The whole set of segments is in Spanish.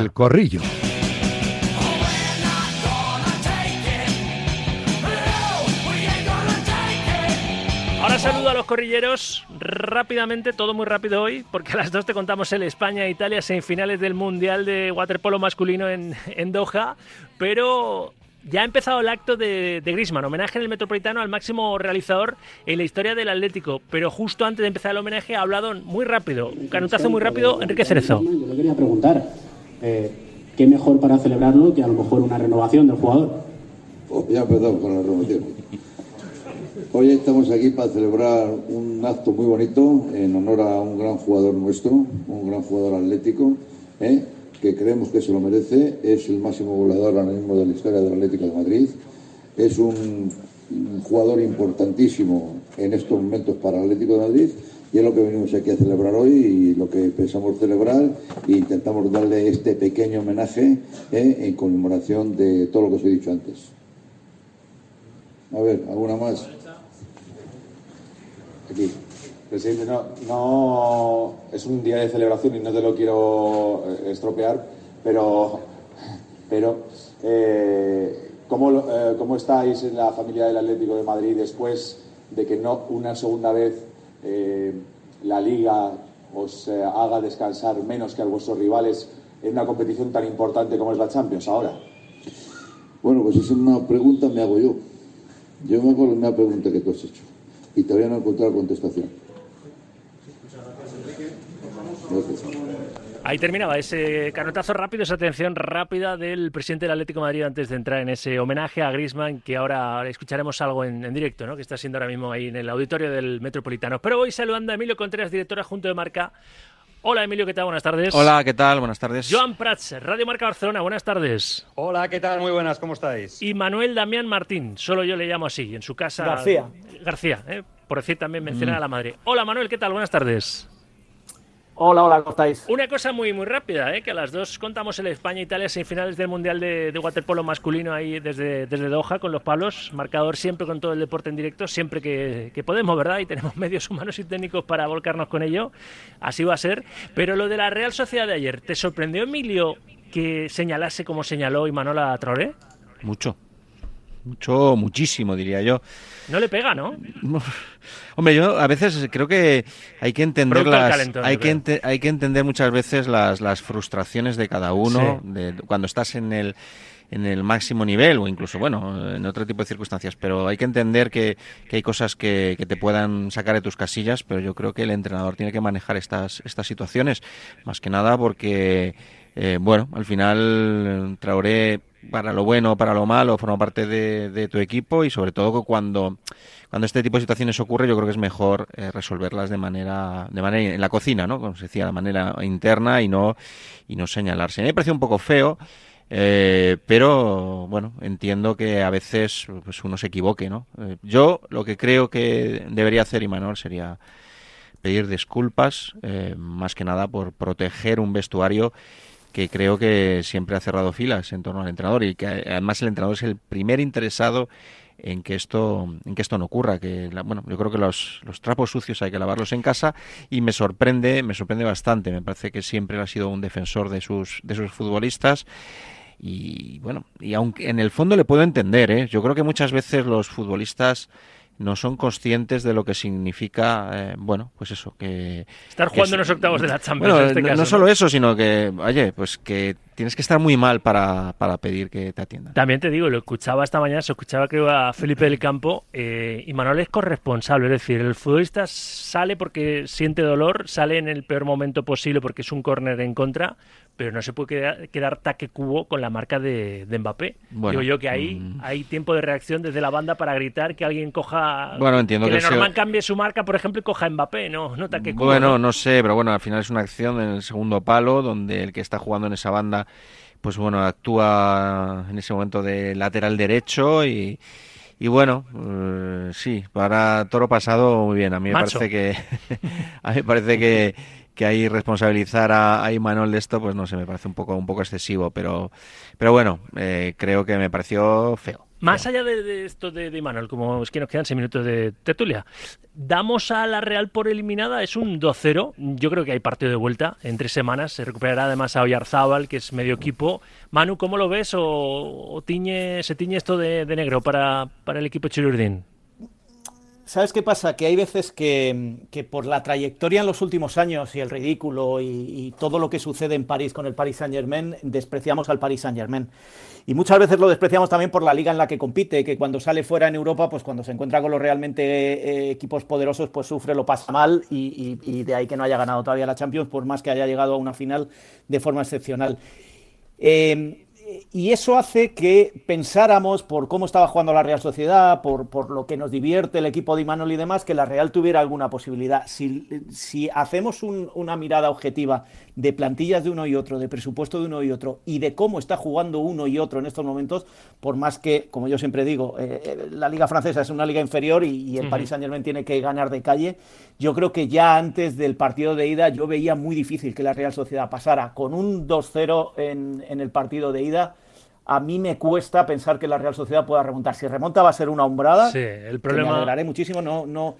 El corrillo. Ahora saludo a los corrilleros rápidamente, todo muy rápido hoy, porque a las dos te contamos el España-Italia semifinales del Mundial de Waterpolo masculino en, en Doha, pero ya ha empezado el acto de, de Grisman, homenaje en el Metropolitano al máximo realizador en la historia del Atlético. Pero justo antes de empezar el homenaje ha hablado muy rápido, un canutazo muy rápido, Enrique Cerezo. Yo le quería preguntar, eh, ¿qué mejor para celebrarlo que a lo mejor una renovación del jugador? Pues ya empezamos con la renovación. Hoy estamos aquí para celebrar un acto muy bonito en honor a un gran jugador nuestro, un gran jugador atlético, ¿eh? que creemos que se lo merece. Es el máximo goleador ahora mismo de la historia del Atlético de Madrid. Es un, un jugador importantísimo en estos momentos para el Atlético de Madrid y es lo que venimos aquí a celebrar hoy y lo que pensamos celebrar e intentamos darle este pequeño homenaje ¿eh? en conmemoración de todo lo que os he dicho antes. A ver, ¿alguna más? Aquí. Presidente, no, no es un día de celebración y no te lo quiero eh, estropear, pero, pero eh, ¿cómo, ¿cómo estáis en la familia del Atlético de Madrid después de que no una segunda vez eh, la Liga os eh, haga descansar menos que a vuestros rivales en una competición tan importante como es la Champions ahora? Bueno, pues es una pregunta me hago yo. Yo me hago la misma pregunta que tú has hecho y todavía no he encontrado contestación. Ahí terminaba ese canotazo rápido, esa atención rápida del presidente del Atlético de Madrid antes de entrar en ese homenaje a Griezmann, que ahora escucharemos algo en, en directo, ¿no? que está siendo ahora mismo ahí en el auditorio del Metropolitano. Pero voy saludando a Emilio Contreras, director adjunto de Marca. Hola Emilio, ¿qué tal? Buenas tardes. Hola, ¿qué tal? Buenas tardes. Joan Prats, Radio Marca Barcelona, buenas tardes. Hola, ¿qué tal? Muy buenas, ¿cómo estáis? Y Manuel Damián Martín, solo yo le llamo así, en su casa. García. García, ¿eh? por decir también mencionar a la madre. Hola Manuel, ¿qué tal? Buenas tardes. Hola, hola, ¿cómo estáis? Una cosa muy muy rápida, ¿eh? que a las dos contamos el España-Italia semifinales del Mundial de, de waterpolo masculino ahí desde, desde Doha con los palos, marcador siempre con todo el deporte en directo, siempre que, que podemos, ¿verdad? Y tenemos medios humanos y técnicos para volcarnos con ello, así va a ser. Pero lo de la Real Sociedad de ayer, ¿te sorprendió Emilio que señalase como señaló Imanola Traoré? Mucho. Mucho, muchísimo, diría yo. No le pega, ¿no? Hombre, yo a veces creo que hay que entender las, calentón, hay que ente- hay que entender muchas veces las, las frustraciones de cada uno Sí. de, cuando estás en el en el máximo nivel o incluso bueno en otro tipo de circunstancias pero hay que entender que, que hay cosas que, que te puedan sacar de tus casillas pero yo creo que el entrenador tiene que manejar estas estas situaciones más que nada porque eh, bueno al final Traoré para lo bueno o para lo malo forma parte de, de tu equipo y sobre todo cuando cuando este tipo de situaciones ocurre yo creo que es mejor eh, resolverlas de manera de manera en la cocina no como se decía de manera interna y no y no señalarse. A mí me pareció un poco feo eh, pero bueno entiendo que a veces pues uno se equivoque no Eh, yo lo que creo que debería hacer Imanol sería pedir disculpas eh, más que nada por proteger un vestuario que creo que siempre ha cerrado filas en torno al entrenador y que además el entrenador es el primer interesado en que esto en que esto no ocurra que la- bueno yo creo que los, los trapos sucios hay que lavarlos en casa y me sorprende me sorprende bastante me parece que siempre ha sido un defensor de sus de sus futbolistas y bueno y aunque en el fondo le puedo entender ¿eh? yo creo que muchas veces los futbolistas no son conscientes de lo que significa eh, bueno pues eso que Estar que jugando es- en los octavos de la Champions bueno, en este no, caso. no solo eso, sino que, oye, pues que tienes que estar muy mal para, para pedir que te atiendan. También te digo, lo escuchaba esta mañana, se escuchaba creo a Felipe del Campo eh, y Manuel es corresponsable, es decir, el futbolista sale porque siente dolor, sale en el peor momento posible porque es un córner en contra, pero no se puede quedar, quedar taque cubo con la marca de, de Mbappé. Bueno, digo yo que ahí mm. hay tiempo de reacción desde la banda para gritar que alguien coja... Bueno, entiendo que que Lenormand cambie su marca, por ejemplo, y coja a Mbappé, no, no cubo. Bueno, ¿no? no sé, pero bueno, al final es una acción en el segundo palo donde el que está jugando en esa banda, pues bueno, actúa en ese momento de lateral derecho y, y bueno, eh, sí, para toro pasado muy bien. A mí me Macho. parece que a mí me parece que, que ahí responsabilizar a, a Imanol de esto, pues no sé, me parece un poco un poco excesivo, pero pero bueno, eh, creo que me pareció feo. Más allá de, esto de, de Manuel, como es que nos quedan seis minutos de tertulia, damos a la Real por eliminada, es un 2-0. Yo creo que hay partido de vuelta en tres semanas. Se recuperará además a Oyarzábal, que es medio equipo. Manu, ¿cómo lo ves? ¿O, tiñe, se tiñe esto de, negro para, para el equipo Chilurdín? ¿Sabes qué pasa? Que hay veces que, por la trayectoria en los últimos años y el ridículo y, todo lo que sucede en París con el Paris Saint Germain, despreciamos al Paris Saint Germain. Y muchas veces lo despreciamos también por la liga en la que compite, que cuando sale fuera en Europa, pues cuando se encuentra con los realmente eh, equipos poderosos, pues sufre, lo pasa mal y, de ahí que no haya ganado todavía la Champions, por más que haya llegado a una final de forma excepcional. Eh, y eso hace que pensáramos, por cómo estaba jugando la Real Sociedad, por, por lo que nos divierte el equipo de Imanol y demás, que la Real tuviera alguna posibilidad. Si, si hacemos una mirada objetiva de plantillas de uno y otro, de presupuesto de uno y otro, y de cómo está jugando uno y otro en estos momentos, por más que, como yo siempre digo, eh, eh, la Liga Francesa es una liga inferior y, el Paris Saint Germain tiene que ganar de calle, yo creo que ya antes del partido de ida yo veía muy difícil que la Real Sociedad pasara con un 2-0 en, en el partido de ida a mí me cuesta pensar que la Real Sociedad pueda remontar. Si remonta va a ser una hombrada. Sí, el problema. me alegraré muchísimo. No, no,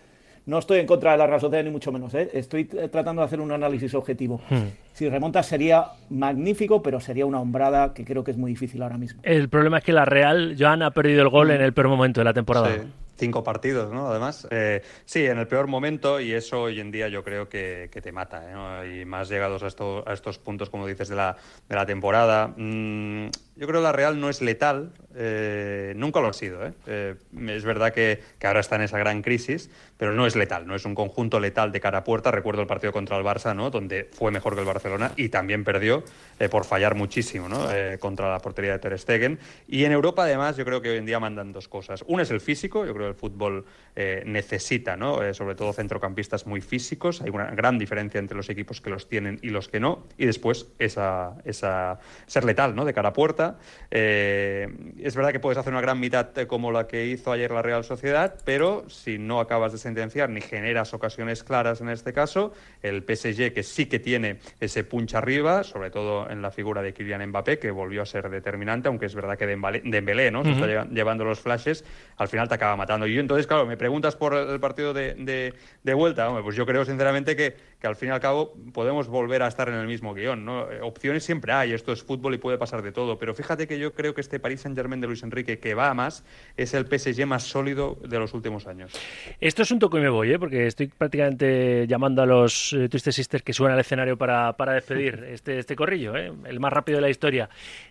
no estoy en contra de la Real Sociedad ni mucho menos. ¿eh? Estoy tratando de hacer un análisis objetivo. Hmm. Si remonta sería magnífico, pero sería una hombrada que creo que es muy difícil ahora mismo. El problema es que la Real, Joan, ha perdido el gol hmm. en el peor momento de la temporada. Sí cinco partidos, ¿no? Además, eh, sí, en el peor momento y eso hoy en día yo creo que, te mata, ¿eh? Y más llegados a, a, estos puntos, como dices, de la, de la temporada. Mm, yo creo que la Real no es letal, eh, nunca lo ha sido. ¿eh? es verdad que, que, ahora está en esa gran crisis, pero no es letal, no es un conjunto letal de cara a puerta. Recuerdo el partido contra el Barça, ¿no? donde fue mejor que el Barcelona y también perdió por fallar muchísimo ¿no? contra la portería de Ter Stegen. Y en Europa, además, yo creo que hoy en día mandan dos cosas. Una es el físico, yo creo el fútbol eh, necesita, ¿no? Eh, sobre todo centrocampistas muy físicos. Hay una gran diferencia entre los equipos que los tienen y los que no. Y después esa, esa ser letal. De cara a puerta. Eh, es verdad que puedes hacer una gran mitad como la que hizo ayer la Real Sociedad, pero si no acabas de sentenciar ni generas ocasiones claras en este caso, el PSG que sí que tiene ese punch arriba, sobre todo en la figura de Kylian Mbappé, que volvió a ser determinante, aunque es verdad que Dembélé, ¿no? Se está llevando los flashes, al final te acaba matando y entonces, claro, me preguntas por el partido de, de, vuelta. Hombre, pues yo creo sinceramente que, que, al fin y al cabo podemos volver a estar en el mismo guion. ¿no? Eh, opciones siempre hay, esto es fútbol y puede pasar de todo. Pero fíjate que yo creo que este Paris Saint-Germain de Luis Enrique, que va a más, es el PSG más sólido de los últimos años. Esto es un toque y me voy, ¿eh? porque estoy prácticamente llamando a los eh, Twisted Sisters que suban al escenario para, para despedir este, este corrillo, ¿eh? el más rápido de la historia.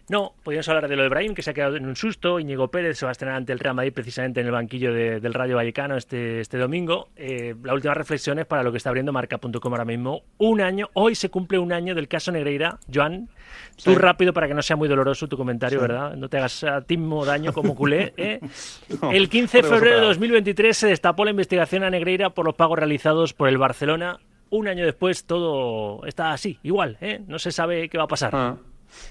No, podríamos hablar de lo de Brahim, que se ha quedado en un susto. Íñigo Pérez se va a estrenar ante el Real Madrid precisamente en el banquillo del Rayo Vallecano este, este domingo. Eh, la última reflexión es para lo que está abriendo marca.com ahora mismo. Un año, hoy se cumple un año del caso Negreira. Joan, tú rápido para que no sea muy doloroso tu comentario, ¿verdad? No te hagas a ti mismo daño como culé. ¿eh? el 15 de febrero de 2023 se destapó la investigación a Negreira por los pagos realizados por el Barcelona. Un año después todo está así, igual, ¿eh? No se sabe qué va a pasar. Ah.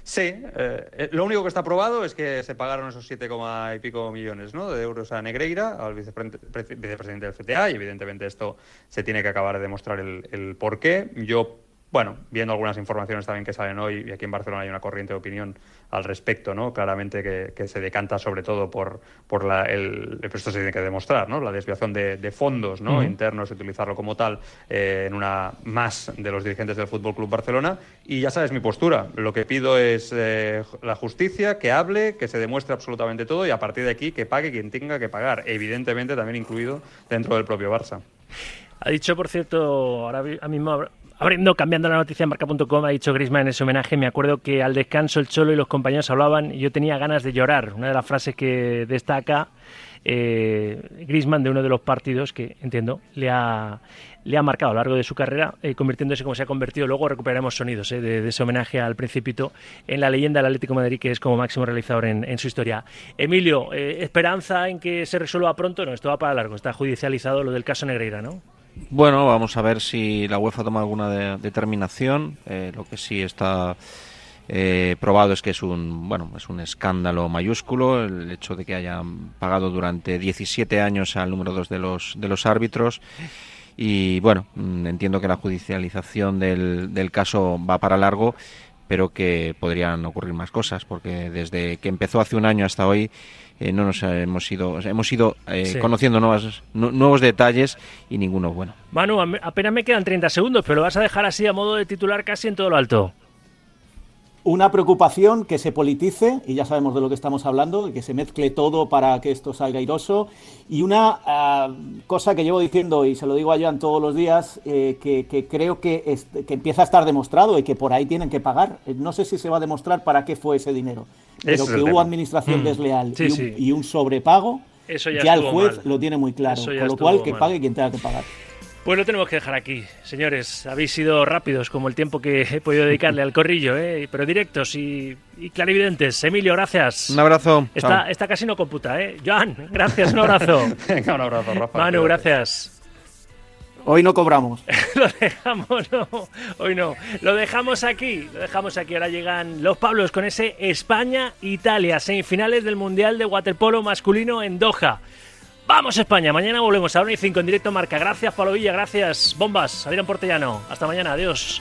Sí, eh, eh, lo único que está probado es que se pagaron esos 7, y pico millones ¿no? de euros a Negreira, al vicepresidente del CTA, y evidentemente esto se tiene que acabar de demostrar el, el por qué. Yo bueno, viendo algunas informaciones también que salen hoy, y aquí en Barcelona hay una corriente de opinión al respecto, ¿no? Claramente que, se decanta sobre todo por, por la, el, esto se tiene que demostrar, ¿no? La desviación de, fondos, ¿no? Internos, utilizarlo como tal eh, en una más de los dirigentes del Fútbol Club Barcelona. Y ya sabes mi postura. Lo que pido es eh, la justicia, que hable, que se demuestre absolutamente todo y a partir de aquí que pague quien tenga que pagar, evidentemente también incluido dentro del propio Barça. Ha dicho, por cierto, ahora mismo Abriendo, cambiando la noticia en marca.com, ha dicho Grisman en ese homenaje, me acuerdo que al descanso el Cholo y los compañeros hablaban y yo tenía ganas de llorar. Una de las frases que destaca eh, Grisman de uno de los partidos que, entiendo, le ha, le ha marcado a lo largo de su carrera, eh, convirtiéndose como se ha convertido. Luego recuperaremos sonidos eh, de, ese homenaje al Principito en la leyenda del Atlético Madrid, que es como máximo realizador en, su historia. Emilio, eh, ¿esperanza en que se resuelva pronto? No, esto va para largo, está judicializado lo del caso Negreira, ¿no? Bueno, vamos a ver si la UEFA toma alguna determinación. Eh, lo que sí está eh, probado es que es un bueno es un escándalo mayúsculo el hecho de que hayan pagado durante 17 años al número dos de los de los árbitros y bueno mm, entiendo que la judicialización del, del caso va para largo pero que podrían ocurrir más cosas, porque desde que empezó hace un año hasta hoy eh, no nos hemos ido, hemos ido eh, conociendo nuevas, nuevos detalles y ninguno bueno. Manu, apenas me quedan 30 segundos, pero lo vas a dejar así a modo de titular casi en todo lo alto una preocupación que se politice, y ya sabemos de lo que estamos hablando, que se mezcle todo para que esto salga airoso, y una ah, cosa que llevo diciendo, y se lo digo a Joan todos los días, eh, que, creo que, que, empieza a estar demostrado y que por ahí tienen que pagar. Eh, no sé si se va a demostrar para qué fue ese dinero, pero que hubo administración mm. desleal y, un, sobrepago, ya, el juez lo tiene muy claro, con lo cual que pague quien tenga que pagar. Pues lo tenemos que dejar aquí, señores. Habéis sido rápidos como el tiempo que he podido dedicarle al corrillo, ¿eh? pero directos y, clarividentes. Emilio, gracias. Un abrazo. Esta, esta casi no computa, ¿eh? Joan, gracias, un abrazo. Venga, un abrazo, Rafa. Manu, gracias. Hoy no cobramos. lo dejamos, no. Hoy no. Lo dejamos aquí. Lo dejamos aquí. Ahora llegan los Pablos con ese España-Italia, semifinales del Mundial de Waterpolo masculino en Doha. Vamos España, mañana volvemos a 1 y 5 en directo Marca. Gracias Pablo Villa, gracias Bombas, Adrián Portellano. Hasta mañana, adiós.